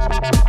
you